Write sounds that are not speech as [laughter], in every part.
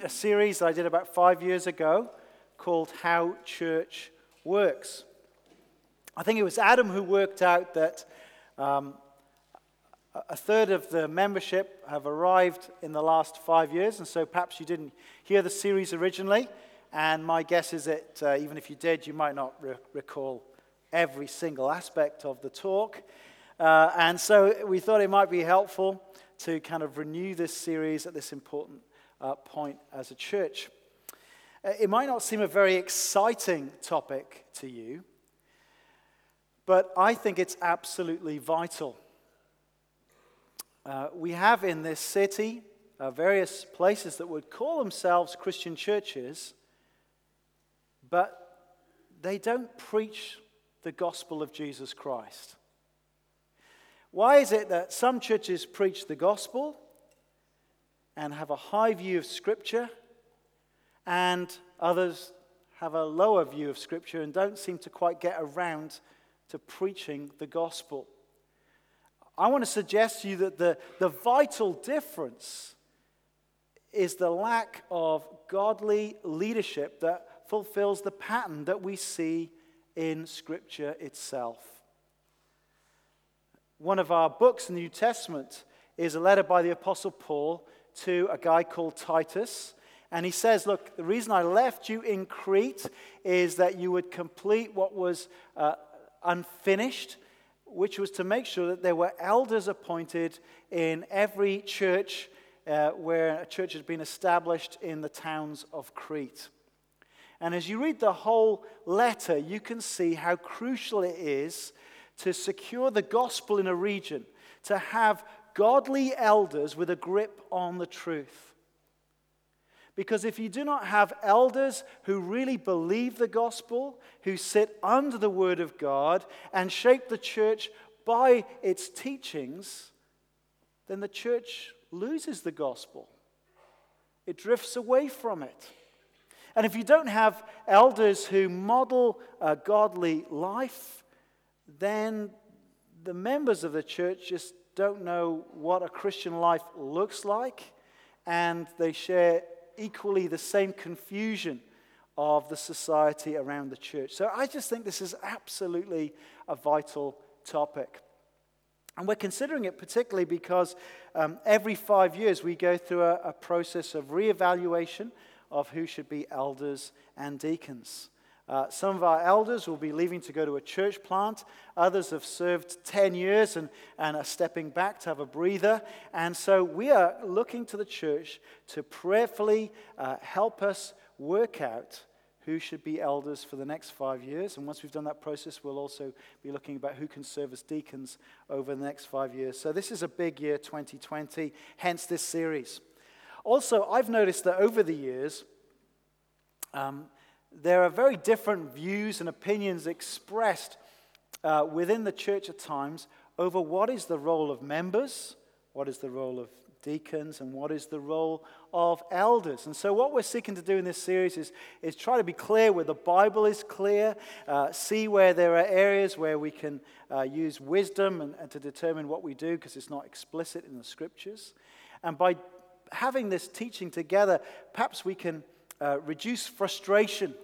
a series that I did about five years ago called How Church Works. I think it was Adam who worked out that um, a third of the membership have arrived in the last five years, and so perhaps you didn't hear the series originally. And my guess is that uh, even if you did, you might not re- recall every single aspect of the talk. Uh, and so we thought it might be helpful to kind of renew this series at this important uh, point as a church. Uh, it might not seem a very exciting topic to you, but I think it's absolutely vital. Uh, we have in this city uh, various places that would call themselves Christian churches, but they don't preach the gospel of Jesus Christ. Why is it that some churches preach the gospel and have a high view of Scripture, and others have a lower view of Scripture and don't seem to quite get around to preaching the gospel? I want to suggest to you that the, the vital difference is the lack of godly leadership that fulfills the pattern that we see in Scripture itself. One of our books in the New Testament is a letter by the Apostle Paul to a guy called Titus. And he says, Look, the reason I left you in Crete is that you would complete what was uh, unfinished, which was to make sure that there were elders appointed in every church uh, where a church has been established in the towns of Crete. And as you read the whole letter, you can see how crucial it is to secure the gospel in a region, to have godly elders with a grip on the truth. Because if you do not have elders who really believe the gospel, who sit under the word of God and shape the church by its teachings, then the church loses the gospel. It drifts away from it. And if you don't have elders who model a godly life, then the members of the church just don't know what a Christian life looks like, and they share equally the same confusion of the society around the church. So I just think this is absolutely a vital topic. And we're considering it particularly because um, every five years we go through a, a process of reevaluation of who should be elders and deacons. Uh, some of our elders will be leaving to go to a church plant. Others have served 10 years and, and are stepping back to have a breather. And so we are looking to the church to prayerfully uh, help us work out who should be elders for the next five years. And once we've done that process, we'll also be looking about who can serve as deacons over the next five years. So this is a big year, 2020, hence this series. Also, I've noticed that over the years, um, there are very different views and opinions expressed uh, within the church at times over what is the role of members, what is the role of deacons, and what is the role of elders. And so, what we're seeking to do in this series is, is try to be clear where the Bible is clear, uh, see where there are areas where we can uh, use wisdom and, and to determine what we do because it's not explicit in the scriptures. And by having this teaching together, perhaps we can uh, reduce frustration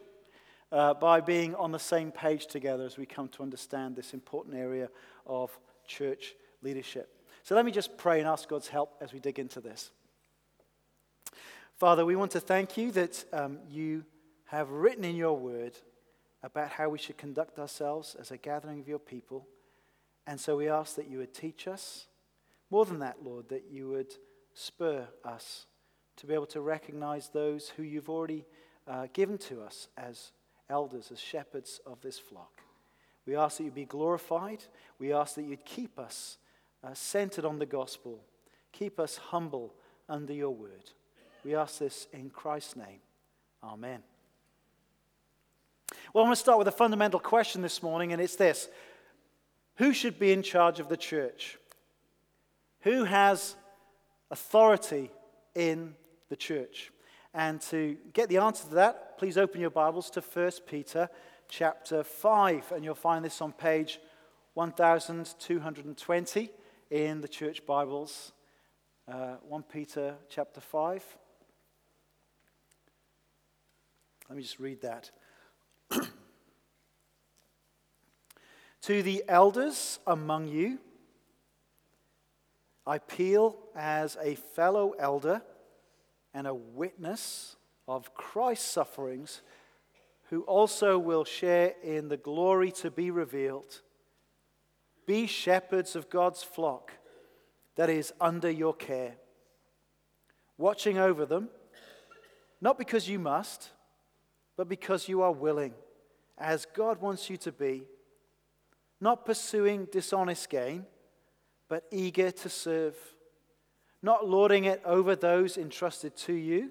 uh, by being on the same page together as we come to understand this important area of church leadership. So let me just pray and ask God's help as we dig into this. Father, we want to thank you that um, you have written in your word about how we should conduct ourselves as a gathering of your people. And so we ask that you would teach us. More than that, Lord, that you would spur us to be able to recognize those who you've already uh, given to us as elders, as shepherds of this flock. We ask that you be glorified. We ask that you'd keep us uh, centered on the gospel, keep us humble under your word. We ask this in Christ's name. Amen. Well, I'm going to start with a fundamental question this morning, and it's this Who should be in charge of the church? Who has authority in the church? And to get the answer to that, please open your Bibles to 1 Peter chapter 5, and you'll find this on page 1220 in the church Bibles. Uh, 1 Peter chapter 5. Let me just read that. [clears throat] to the elders among you, I appeal as a fellow elder and a witness of Christ's sufferings, who also will share in the glory to be revealed. Be shepherds of God's flock that is under your care, watching over them, not because you must, but because you are willing, as God wants you to be, not pursuing dishonest gain, but eager to serve, not lording it over those entrusted to you,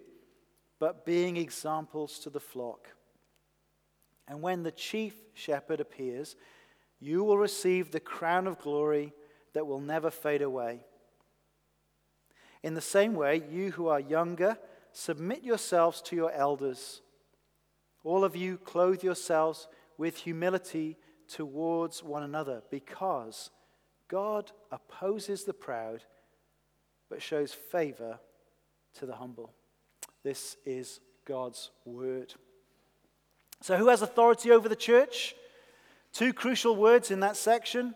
but being examples to the flock. And when the chief shepherd appears, you will receive the crown of glory that will never fade away. In the same way, you who are younger, submit yourselves to your elders. All of you, clothe yourselves with humility towards one another, because God opposes the proud, but shows favor to the humble. This is God's word. So, who has authority over the church? Two crucial words in that section,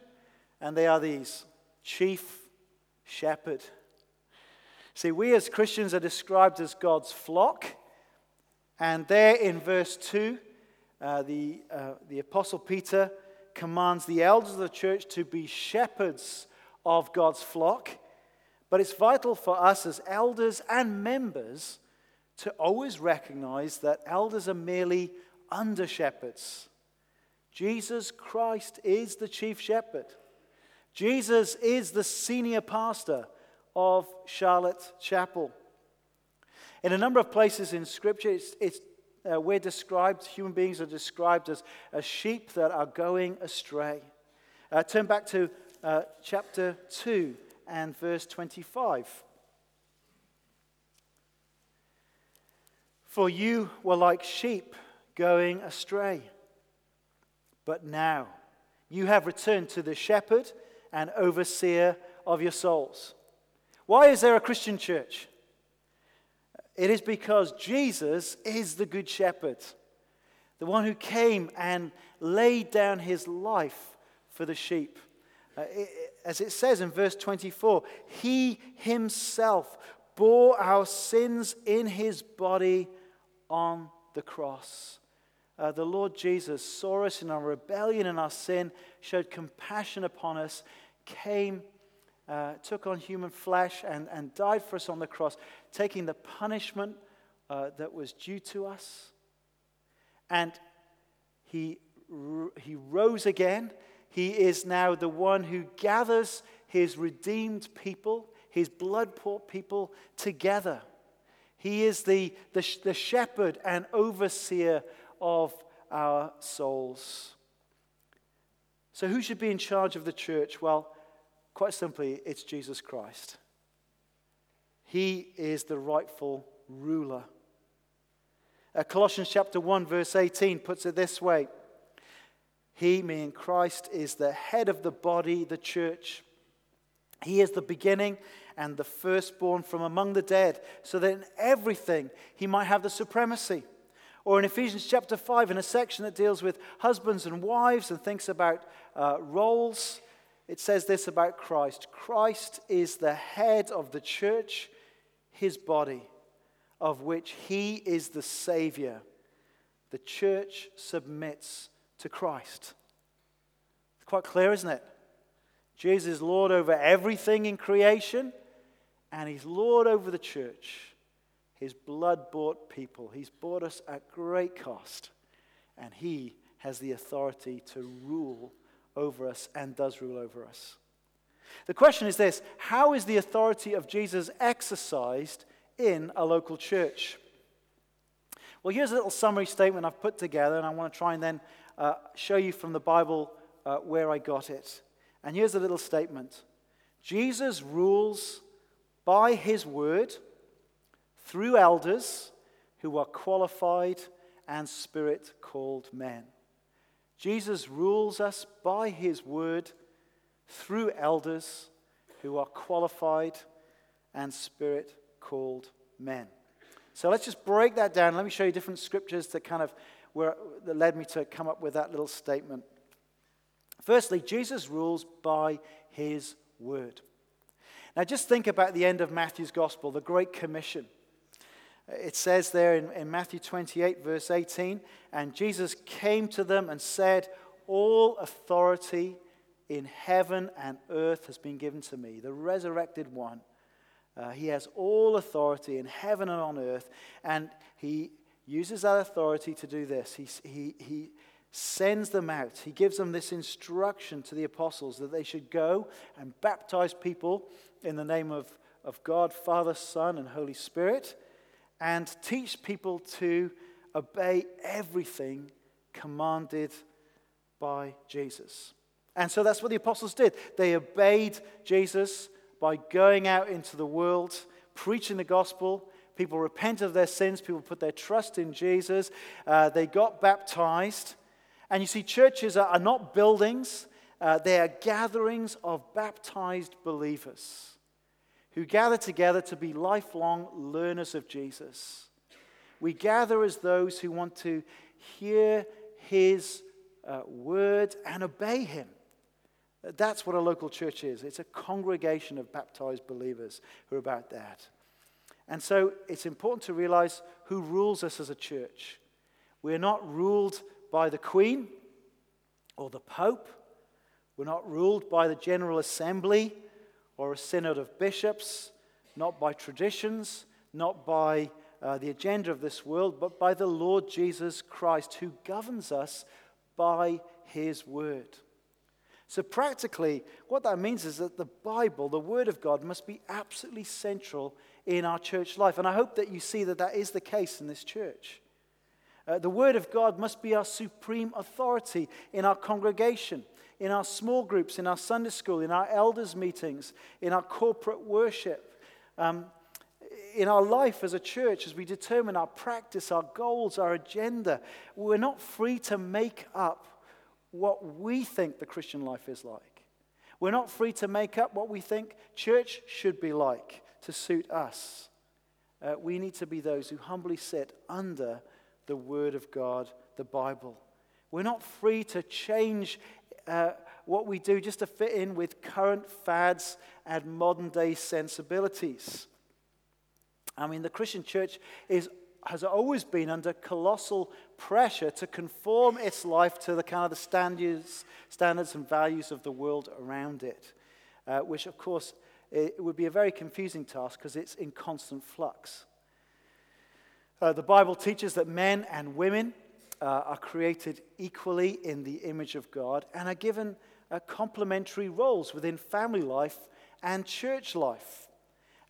and they are these chief shepherd. See, we as Christians are described as God's flock, and there in verse 2, uh, the, uh, the Apostle Peter commands the elders of the church to be shepherds of God's flock. But it's vital for us as elders and members to always recognize that elders are merely under shepherds. Jesus Christ is the chief shepherd. Jesus is the senior pastor of Charlotte Chapel. In a number of places in Scripture, it's, it's, uh, we're described, human beings are described as, as sheep that are going astray. Uh, turn back to uh, chapter 2 and verse 25. For you were like sheep going astray. But now you have returned to the shepherd and overseer of your souls. Why is there a Christian church? It is because Jesus is the good shepherd, the one who came and laid down his life for the sheep. Uh, it, as it says in verse 24, he himself bore our sins in his body on the cross. Uh, the Lord Jesus saw us in our rebellion and our sin, showed compassion upon us, came uh, took on human flesh and, and died for us on the cross, taking the punishment uh, that was due to us. And he, he rose again. He is now the one who gathers his redeemed people, his blood bought people together. He is the, the, the shepherd and overseer of our souls. So, who should be in charge of the church? Well, Quite simply, it's Jesus Christ. He is the rightful ruler. Uh, Colossians chapter 1, verse 18 puts it this way He, meaning Christ, is the head of the body, the church. He is the beginning and the firstborn from among the dead, so that in everything he might have the supremacy. Or in Ephesians chapter 5, in a section that deals with husbands and wives and thinks about uh, roles, it says this about Christ Christ is the head of the church, his body, of which he is the Savior. The church submits to Christ. It's quite clear, isn't it? Jesus is Lord over everything in creation, and he's Lord over the church, his blood bought people. He's bought us at great cost, and he has the authority to rule over us and does rule over us. The question is this How is the authority of Jesus exercised in a local church? Well, here's a little summary statement I've put together, and I want to try and then uh, show you from the Bible uh, where I got it. And here's a little statement Jesus rules by his word through elders who are qualified and spirit called men. Jesus rules us by his word through elders who are qualified and spirit called men. So let's just break that down. Let me show you different scriptures that kind of were, that led me to come up with that little statement. Firstly, Jesus rules by his word. Now, just think about the end of Matthew's gospel, the Great Commission. It says there in, in, Matthew 28, verse 18, and Jesus came to them and said, All authority in heaven and earth has been given to me, the resurrected one. Uh, he has all authority in heaven and on earth, and he uses that authority to do this. He, he, he sends them out. He gives them this instruction to the apostles that they should go and baptize people in the name of, of God, Father, Son, and Holy Spirit, and teach people to obey everything commanded by Jesus. And so that's what the apostles did. They obeyed Jesus by going out into the world, preaching the gospel. People repent of their sins, people put their trust in Jesus, uh, they got baptized. And you see, churches are, are not buildings, uh, they are gatherings of baptized believers who gather together to be lifelong learners of Jesus. We gather as those who want to hear his uh, word and obey him. That's what a local church is. It's a congregation of baptized believers who are about that. And so it's important to realize who rules us as a church. We're not ruled by the Queen or the Pope. We're not ruled by the General Assembly or a synod of bishops, not by traditions, not by uh, the agenda of this world, but by the Lord Jesus Christ, who governs us by his word. So, practically, what that means is that the Bible, the Word of God, must be absolutely central in our church life. And I hope that you see that that is the case in this church. Uh, the Word of God must be our supreme authority in our congregation, in our small groups, in our Sunday school, in our elders' meetings, in our corporate worship. Um, in our life as a church, as we determine our practice, our goals, our agenda, we're not free to make up what we think the Christian life is like. We're not free to make up what we think church should be like to suit us. Uh, we need to be those who humbly sit under the Word of God, the Bible. We're not free to change uh, what we do just to fit in with current fads and modern day sensibilities. I mean, the Christian church is has always been under colossal pressure to conform its life to the kind of the standards, standards and values of the world around it, uh, which, of course, it would be a very confusing task because it's in constant flux. Uh, the Bible teaches that men and women uh, are created equally in the image of God and are given uh, complementary roles within family life and church life.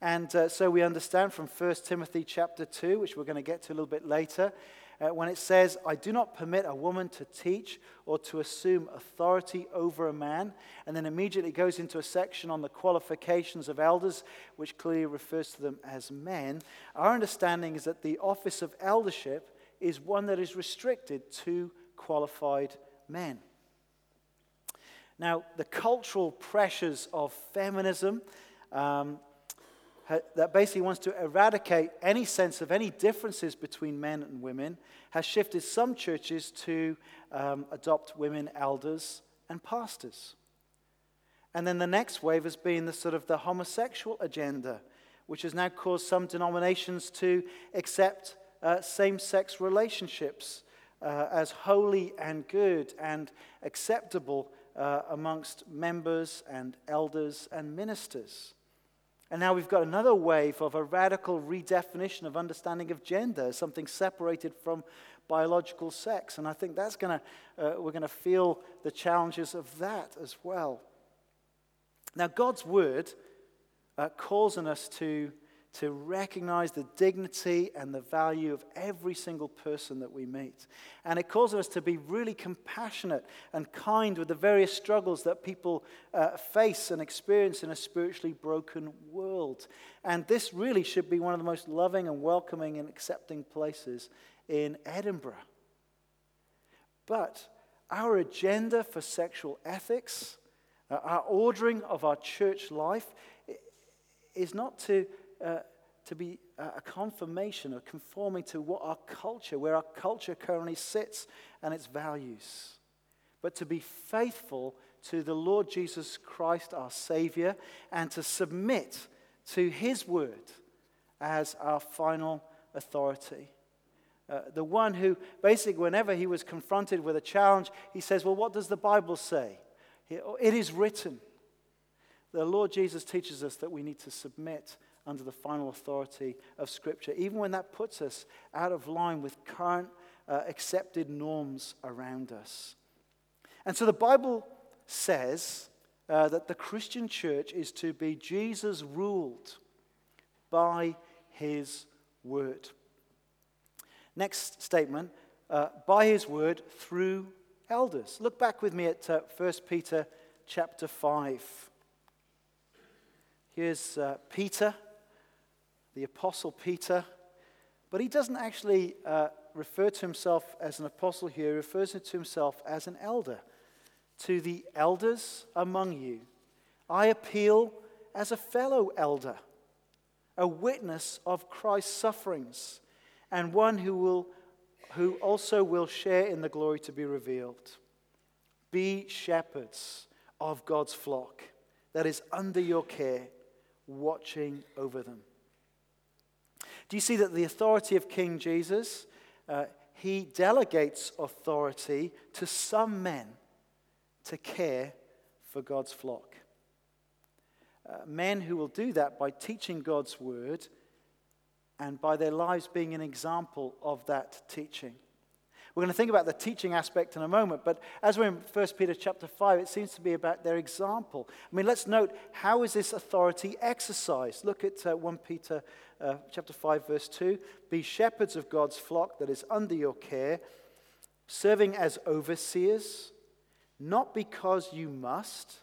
And uh, so we understand from 1 Timothy chapter 2, which we're going to get to a little bit later, uh, when it says, I do not permit a woman to teach or to assume authority over a man. And then immediately goes into a section on the qualifications of elders, which clearly refers to them as men. Our understanding is that the office of eldership is one that is restricted to qualified men. Now, the cultural pressures of feminism. Um, that basically wants to eradicate any sense of any differences between men and women has shifted some churches to um, adopt women elders and pastors. And then the next wave has been the sort of the homosexual agenda, which has now caused some denominations to accept uh, same sex relationships uh, as holy and good and acceptable uh, amongst members and elders and ministers. And now we've got another wave of a radical redefinition of understanding of gender, something separated from biological sex. And I think that's going to, uh, we're going to feel the challenges of that as well. Now, God's word uh, calls on us to to recognize the dignity and the value of every single person that we meet. And it calls us to be really compassionate and kind with the various struggles that people uh, face and experience in a spiritually broken world. And this really should be one of the most loving and welcoming and accepting places in Edinburgh. But our agenda for sexual ethics, uh, our ordering of our church life, is not to uh, to be a confirmation, a conforming to what our culture, where our culture currently sits and its values, but to be faithful to the Lord Jesus Christ, our Savior, and to submit to His word as our final authority. Uh, the one who, basically, whenever he was confronted with a challenge, he says, Well, what does the Bible say? It is written. The Lord Jesus teaches us that we need to submit under the final authority of Scripture, even when that puts us out of line with current uh, accepted norms around us. And so the Bible says uh, that the Christian church is to be Jesus ruled by his word. Next statement uh, by his word through elders. Look back with me at uh, 1 Peter chapter 5. Here's uh, Peter, the Apostle Peter, but he doesn't actually uh, refer to himself as an apostle here, he refers to himself as an elder. To the elders among you, I appeal as a fellow elder, a witness of Christ's sufferings, and one who, will, who also will share in the glory to be revealed. Be shepherds of God's flock that is under your care watching over them. Do you see that the authority of King Jesus, uh, he delegates authority to some men to care for God's flock? Uh, men who will do that by teaching God's word and by their lives being an example of that teaching. We're going to think about the teaching aspect in a moment, but as we're in 1 Peter chapter 5, it seems to be about their example. I mean, let's note how is this authority exercised? Look at uh, 1 Peter uh, chapter 5 verse 2. Be shepherds of God's flock that is under your care, serving as overseers, not because you must,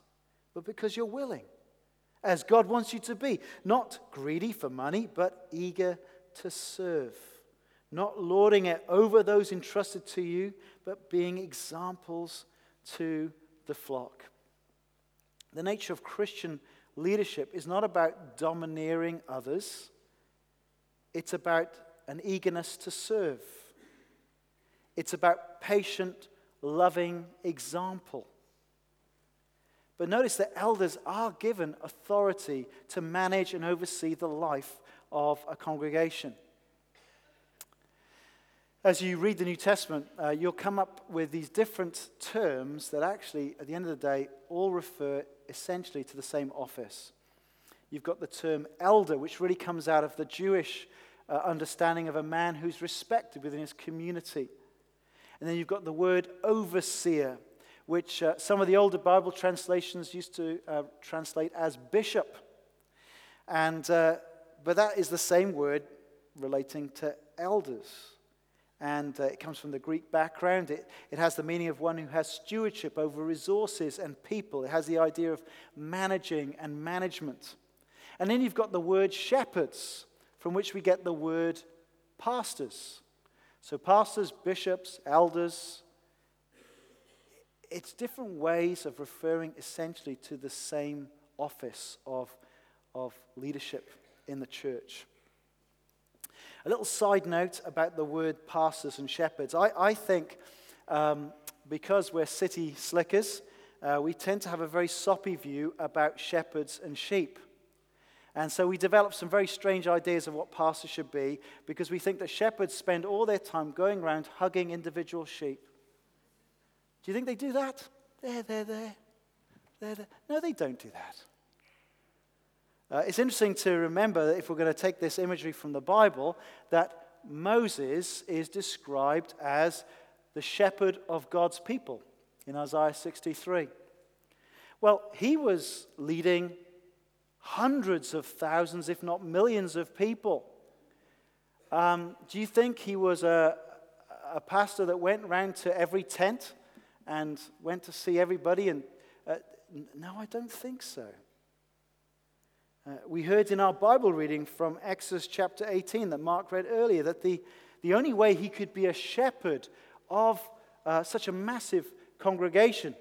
but because you're willing, as God wants you to be, not greedy for money, but eager to serve not lording it over those entrusted to you, but being examples to the flock. The nature of Christian leadership is not about domineering others, it's about an eagerness to serve. It's about patient, loving example. But notice that elders are given authority to manage and oversee the life of a congregation. As you read the New Testament, uh, you'll come up with these different terms that actually, at the end of the day, all refer essentially to the same office. You've got the term elder, which really comes out of the Jewish uh, understanding of a man who's respected within his community. And then you've got the word overseer, which uh, some of the older Bible translations used to uh, translate as bishop. And, uh, but that is the same word relating to elders and uh, it comes from the Greek background. It, it has the meaning of one who has stewardship over resources and people. It has the idea of managing and management. And then you've got the word shepherds, from which we get the word pastors. So, pastors, bishops, elders, it's different ways of referring essentially to the same office of, of leadership in the church. A little side note about the word pastors and shepherds. I, I think um, because we're city slickers, uh, we tend to have a very soppy view about shepherds and sheep. And so we develop some very strange ideas of what pastors should be because we think that shepherds spend all their time going around hugging individual sheep. Do you think they do that? There, there, there. There, there. No, they don't do that. Uh, it's interesting to remember that if we're going to take this imagery from the Bible, that Moses is described as the shepherd of God's people in Isaiah 63. Well, he was leading hundreds of thousands, if not millions, of people. Um, do you think he was a, a pastor that went around to every tent and went to see everybody? And uh, no, I don't think so. Uh, we heard in our Bible reading from Exodus chapter 18 that Mark read earlier that the, the only way he could be a shepherd of uh, such a massive congregation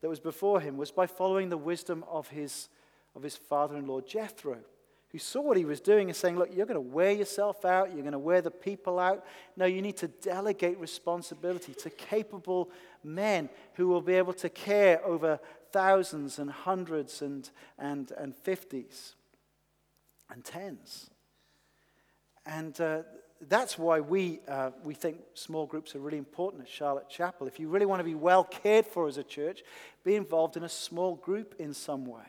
that was before him was by following the wisdom of his, of his father in law Jethro, who saw what he was doing and saying, Look, you're going to wear yourself out, you're going to wear the people out. No, you need to delegate responsibility to capable men who will be able to care over thousands and hundreds and, and, and fifties and tens. And uh, that's why we, uh, we think small groups are really important at Charlotte Chapel. If you really want to be well cared for as a church, be involved in a small group in some way.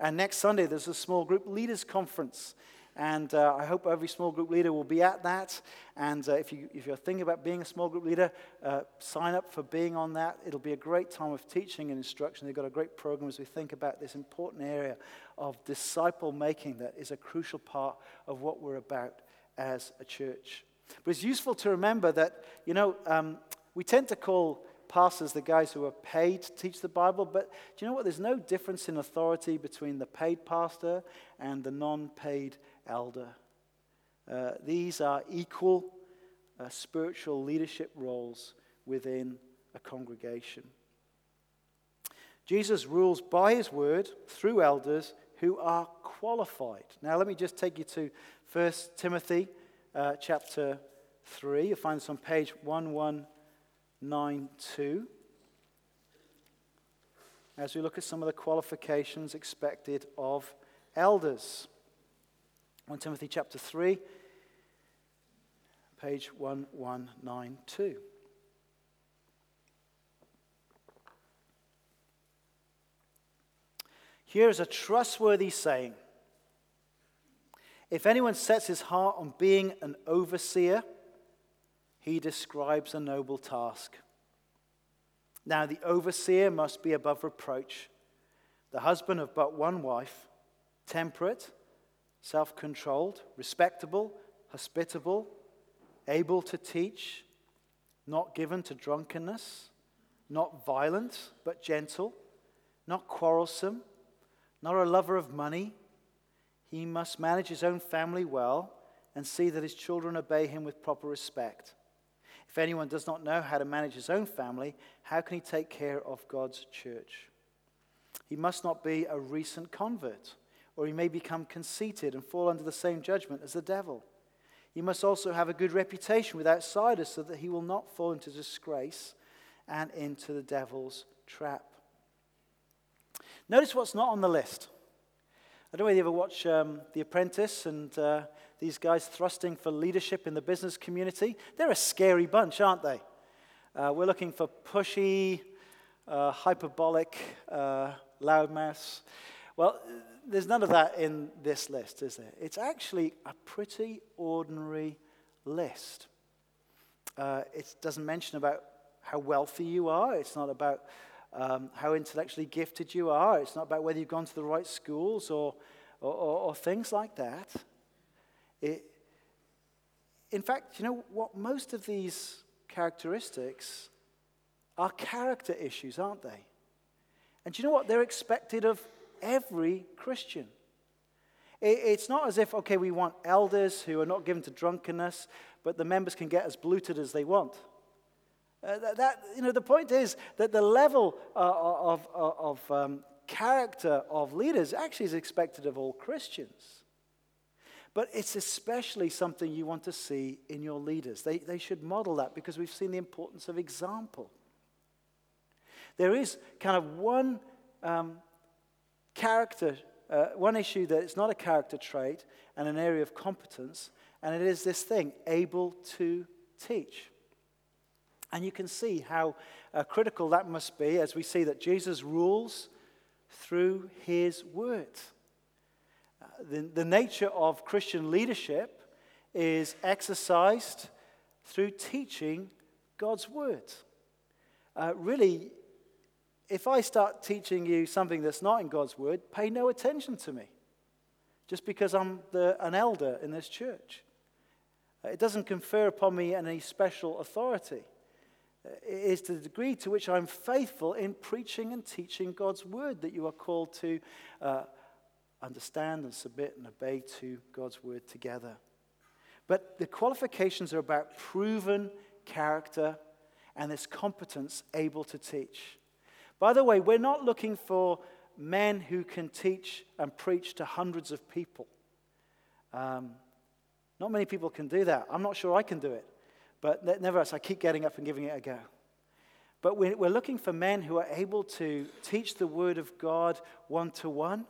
And next Sunday, there's a small group leaders conference. And uh, I hope every small group leader will be at that. And uh, if, you, if you're thinking about being a small group leader, uh, sign up for being on that. It'll be a great time of teaching and instruction. They've got a great program as we think about this important area of disciple making that is a crucial part of what we're about as a church. But it's useful to remember that, you know, um, we tend to call pastors the guys who are paid to teach the Bible, but do you know what? There's no difference in authority between the paid pastor and the non paid elder. Uh, these are equal uh, spiritual leadership roles within a congregation. Jesus rules by his word through elders who are qualified. Now, let me just take you to 1 Timothy uh, chapter 3. You'll find this on page 1192. As we look at some of the qualifications expected of elders. 1 Timothy chapter 3, page 1192. Here is a trustworthy saying If anyone sets his heart on being an overseer, he describes a noble task. Now, the overseer must be above reproach, the husband of but one wife, temperate self controlled, respectable, hospitable, able to teach, not given to drunkenness, not violent, but gentle, not quarrelsome, not a lover of money. He must manage his own family well and see that his children obey him with proper respect. If anyone does not know how to manage his own family, how can he take care of God's church? He must not be a recent convert or he may become conceited and fall under the same judgment as the devil. He must also have a good reputation with outsiders so that he will not fall into disgrace and into the devil's trap. Notice what's not on the list. I don't know whether you ever watch um, The Apprentice and uh, these guys thrusting for leadership in the business community. They're a scary bunch, aren't they? Uh, we're looking for pushy, uh, hyperbolic, uh, loudmouths. Well, there's none of that in this list, is there? It's actually a pretty ordinary list. Uh, it doesn't mention about how wealthy you are. It's not about um, how intellectually gifted you are. It's not about whether you've gone to the right schools or, or, or, or things like that. It, in fact, you know what? Most of these characteristics are character issues, aren't they? And do you know what? They're expected of every Christian. It's not as if, okay, we want elders who are not given to drunkenness, but the members can get as bloated as they want. Uh, that, that, you know, the point is that the level uh, of, of, of um, character of leaders actually is expected of all Christians. But it's especially something you want to see in your leaders. They, they should model that because we've seen the importance of example. There is kind of one um, character, uh, one issue that it's not a character trait and an area of competence, and it is this thing able to teach. And you can see how uh, critical that must be as we see that Jesus rules through his word. Uh, the, the nature of Christian leadership is exercised through teaching God's word. Uh, really, if I start teaching you something that's not in God's word, pay no attention to me just because I'm the, an elder in this church. It doesn't confer upon me any special authority. It is the degree to which I'm faithful in preaching and teaching God's word that you are called to uh, understand and submit and obey to God's word together. But the qualifications are about proven character and this competence able to teach. By the way, we're not looking for men who can teach and preach to hundreds of people. Um, not many people can do that. I'm not sure I can do it. But nevertheless, I keep getting up and giving it a go. But we're looking for men who are able to teach the Word of God one to one,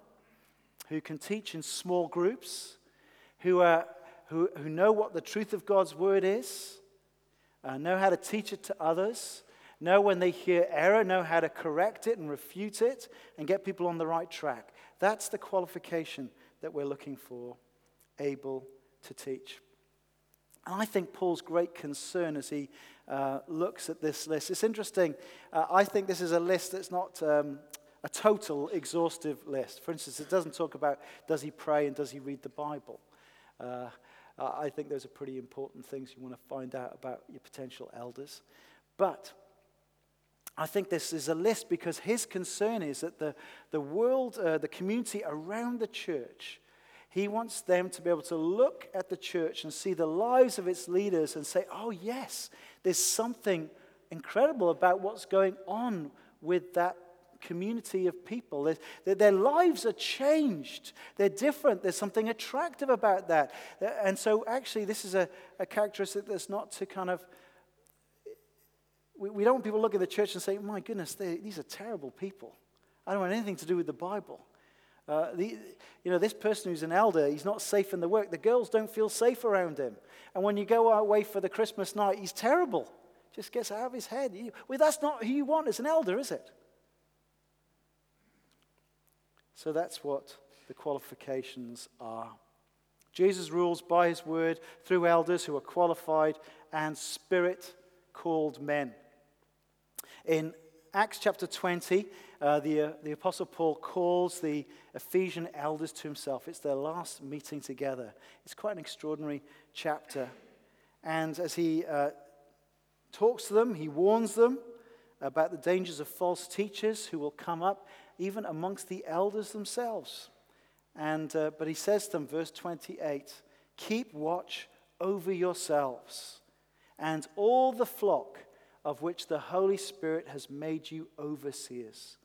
who can teach in small groups, who, are, who, who know what the truth of God's Word is, uh, know how to teach it to others, know when they hear error, know how to correct it and refute it, and get people on the right track. That's the qualification that we're looking for, able to teach. And I think Paul's great concern as he uh, looks at this list, it's interesting. Uh, I think this is a list that's not um, a total exhaustive list. For instance, it doesn't talk about does he pray and does he read the Bible. Uh, I think those are pretty important things you want to find out about your potential elders. But I think this is a list because his concern is that the, the world, uh, the community around the church, he wants them to be able to look at the church and see the lives of its leaders and say, oh, yes, there's something incredible about what's going on with that community of people. Their, their lives are changed, they're different. There's something attractive about that. And so, actually, this is a, a characteristic that's not to kind of. We, we don't want people look at the church and say, my goodness, they, these are terrible people. I don't want anything to do with the Bible. Uh, the, you know, this person who's an elder, he's not safe in the work. The girls don't feel safe around him. And when you go away for the Christmas night, he's terrible. Just gets out of his head. well, that's not who you want as an elder, is it? So that's what the qualifications are. Jesus rules by his word through elders who are qualified and spirit called men. In Acts chapter 20, uh, the, uh, the Apostle Paul calls the Ephesian elders to himself. It's their last meeting together. It's quite an extraordinary chapter. And as he uh, talks to them, he warns them about the dangers of false teachers who will come up even amongst the elders themselves. And, uh, but he says to them, verse 28 Keep watch over yourselves and all the flock of which the Holy Spirit has made you overseers.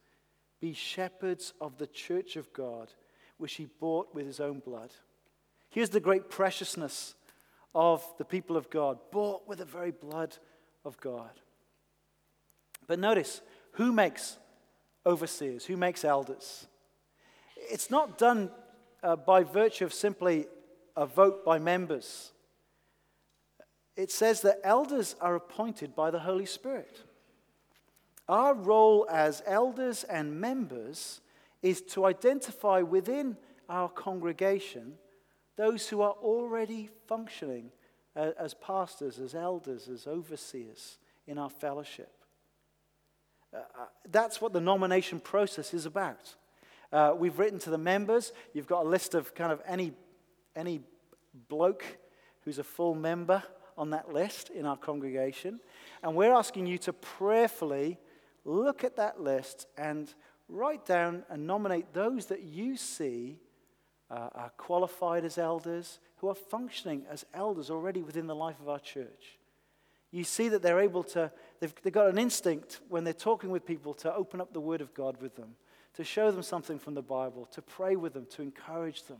Be shepherds of the church of God, which he bought with his own blood. Here's the great preciousness of the people of God, bought with the very blood of God. But notice who makes overseers, who makes elders? It's not done uh, by virtue of simply a vote by members it says that elders are appointed by the Holy Spirit. Our role as elders and members is to identify within our congregation those who are already functioning as pastors, as elders, as overseers in our fellowship. Uh, uh, that's what the nomination process is about. Uh, we've written to the members. You've got a list of kind of any, any bloke who's a full member on that list in our congregation. And we're asking you to prayerfully look at that list and write down and nominate those that you see uh, are qualified as elders, who are functioning as elders already within the life of our church. You see that they're able to, they've, they've got an instinct when they're talking with people to open up the Word of God with them, to show them something from the Bible, to pray with them, to encourage them.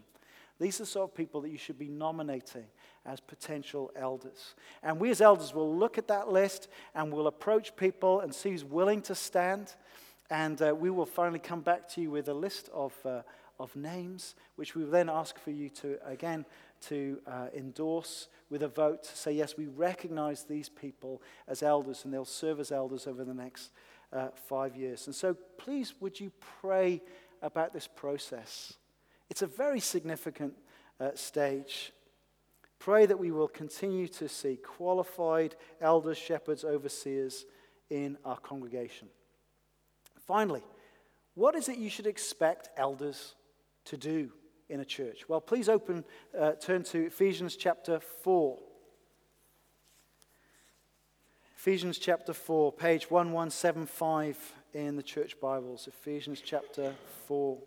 These are the sort of people that you should be nominating as potential elders. And we as elders will look at that list and we'll approach people and see who's willing to stand. And uh, we will finally come back to you with a list of, uh, of names, which we will then ask for you to, again, to uh, endorse with a vote to say, yes, we recognize these people as elders and they'll serve as elders over the next uh, five years. And so please, would you pray about this process? It's a very significant uh, stage. Pray that we will continue to see qualified elders, shepherds, overseers in our congregation. Finally, what is it you should expect elders to do in a church? Well, please open, uh, turn to Ephesians chapter 4. Ephesians chapter 4, page 1175 in the church Bibles. Ephesians chapter 4.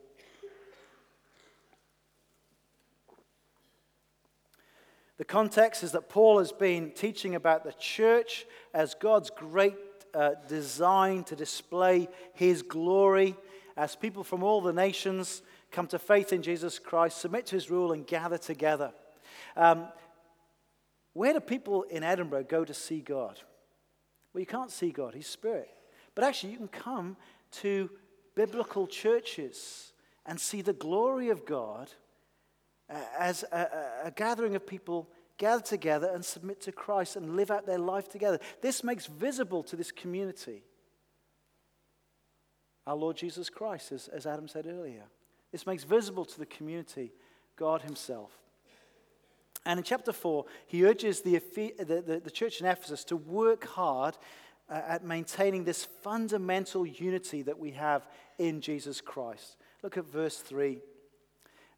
The context is that Paul has been teaching about the church as God's great uh, design to display his glory as people from all the nations come to faith in Jesus Christ, submit to his rule, and gather together. Um, where do people in Edinburgh go to see God? Well, you can't see God, He's Spirit. But actually, you can come to biblical churches and see the glory of God as a, a, gathering of people gather together and submit to Christ and live out their life together. This makes visible to this community our Lord Jesus Christ, as, as Adam said earlier. This makes visible to the community God Himself. And in chapter 4, he urges the, the, the, the church in Ephesus to work hard uh, at maintaining this fundamental unity that we have in Jesus Christ. Look at verse 3.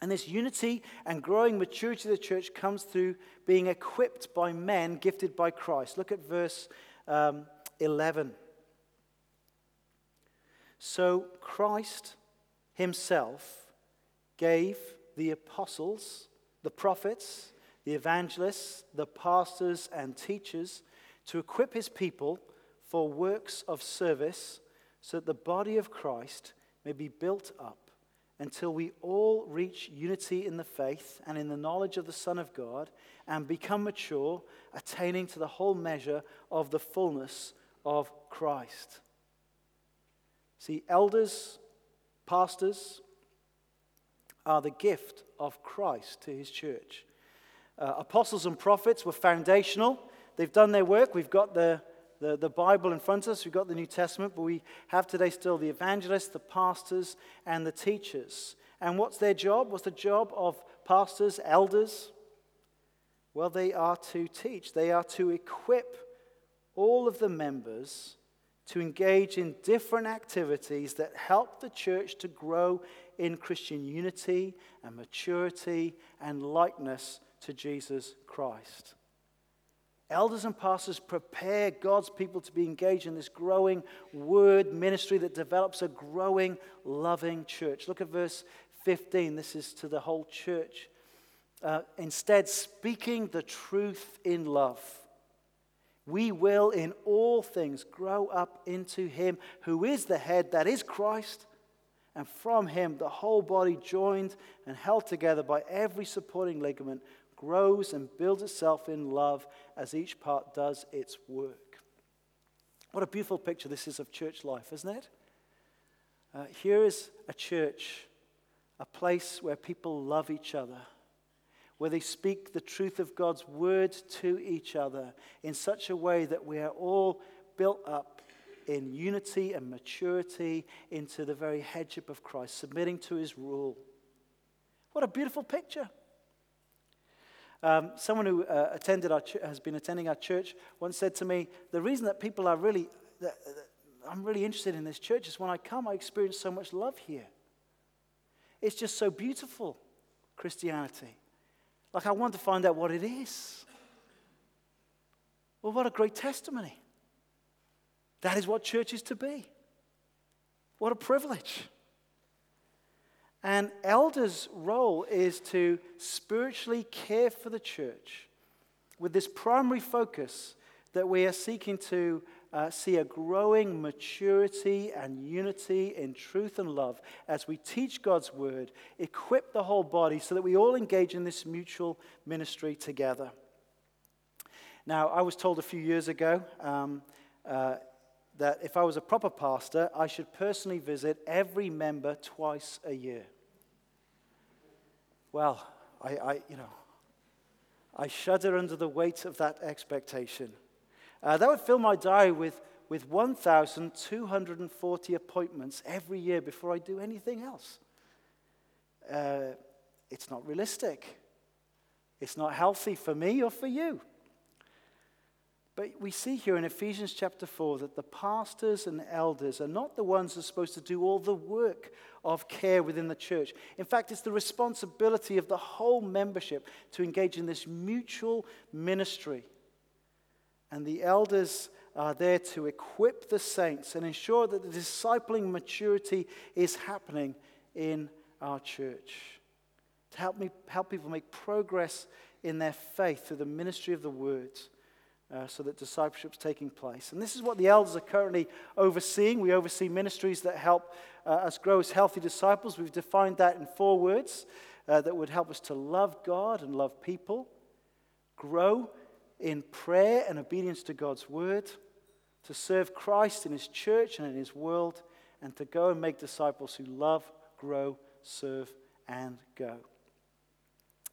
And this unity and growing maturity of the church comes through being equipped by men gifted by Christ. Look at verse um, 11. So Christ himself gave the apostles, the prophets, the evangelists, the pastors, and teachers to equip his people for works of service so that the body of Christ may be built up until we all reach unity in the faith and in the knowledge of the Son of God and become mature, attaining to the whole measure of the fullness of Christ. See, elders, pastors are the gift of Christ to his church. Uh, apostles and prophets were foundational. They've done their work. We've got the the, the Bible in front of us. We've got the New Testament, but we have today still the evangelists, the pastors, and the teachers. And what's their job? What's the job of pastors, elders? Well, they are to teach, they are to equip all of the members to engage in different activities that help the church to grow in Christian unity and maturity and likeness to Jesus Christ. Elders and pastors prepare God's people to be engaged in this growing word ministry that develops a growing, loving church. Look at verse 15. This is to the whole church. Uh, instead, speaking the truth in love, we will in all things grow up into Him who is the head, that is Christ. And from Him, the whole body, joined and held together by every supporting ligament, grows and builds itself in love as each part does its work. What a beautiful picture this is of church life, isn't it? Uh, here is a church, a place where people love each other, where they speak the truth of God's word to each other in such a way that we are all built up in unity and maturity into the very headship of Christ, submitting to his rule. What a beautiful picture. Um, someone who uh, attended our ch- has been attending our church once said to me, "The reason that people are really, that, that I'm really interested in this church is when I come, I experience so much love here. It's just so beautiful, Christianity. Like I want to find out what it is. Well, what a great testimony! That is what church is to be. What a privilege." And elders' role is to spiritually care for the church with this primary focus that we are seeking to uh, see a growing maturity and unity in truth and love as we teach God's word, equip the whole body so that we all engage in this mutual ministry together. Now, I was told a few years ago um, uh, that if I was a proper pastor, I should personally visit every member twice a year. Well, I, I you know, I shudder under the weight of that expectation. Uh, that would fill my diary with, with 1,240 appointments every year before I do anything else. Uh, it's not realistic. It's not healthy for me or for you. But we see here in Ephesians chapter 4 that the pastors and elders are not the ones who are supposed to do all the work of care within the church. In fact, it's the responsibility of the whole membership to engage in this mutual ministry And the elders are there to equip the saints and ensure that the discipling maturity is happening in our church. To help, me, help people make progress in their faith through the ministry of the word. Uh, so that discipleship's taking place. And this is what the elders are currently overseeing. We oversee ministries that help uh, us grow as healthy disciples. We've defined that in four words uh, that would help us to love God and love people, grow in prayer and obedience to God's word, to serve Christ in his church and in his world, and to go and make disciples who love, grow, serve, and go.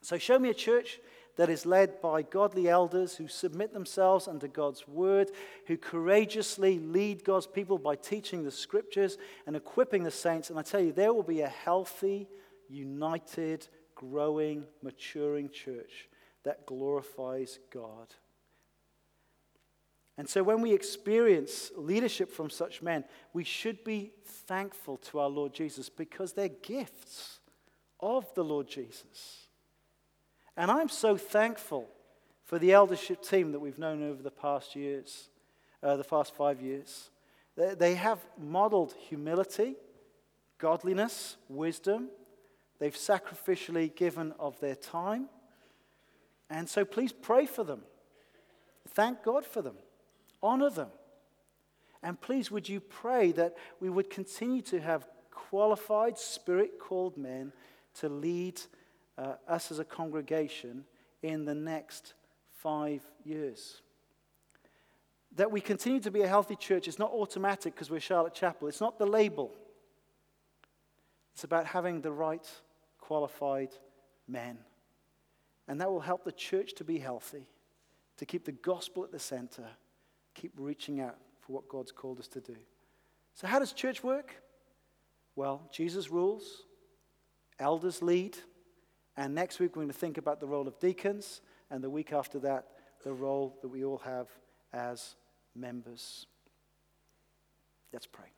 So, show me a church that is led by godly elders who submit themselves under God's word, who courageously lead God's people by teaching the scriptures and equipping the saints. And I tell you, there will be a healthy, united, growing, maturing church that glorifies God. And so when we experience leadership from such men, we should be thankful to our Lord Jesus because they're gifts of the Lord Jesus. And I'm so thankful for the eldership team that we've known over the past years, uh, the past five years. They, they have modeled humility, godliness, wisdom. They've sacrificially given of their time. And so please pray for them. Thank God for them. Honor them. And please, would you pray that we would continue to have qualified, spirit called men to lead uh, us as a congregation in the next five years. That we continue to be a healthy church is not automatic because we're Charlotte Chapel. It's not the label. It's about having the right qualified men. And that will help the church to be healthy, to keep the gospel at the center, keep reaching out for what God's called us to do. So, how does church work? Well, Jesus rules, elders lead, and next week, we're going to think about the role of deacons, and the week after that, the role that we all have as members. Let's pray.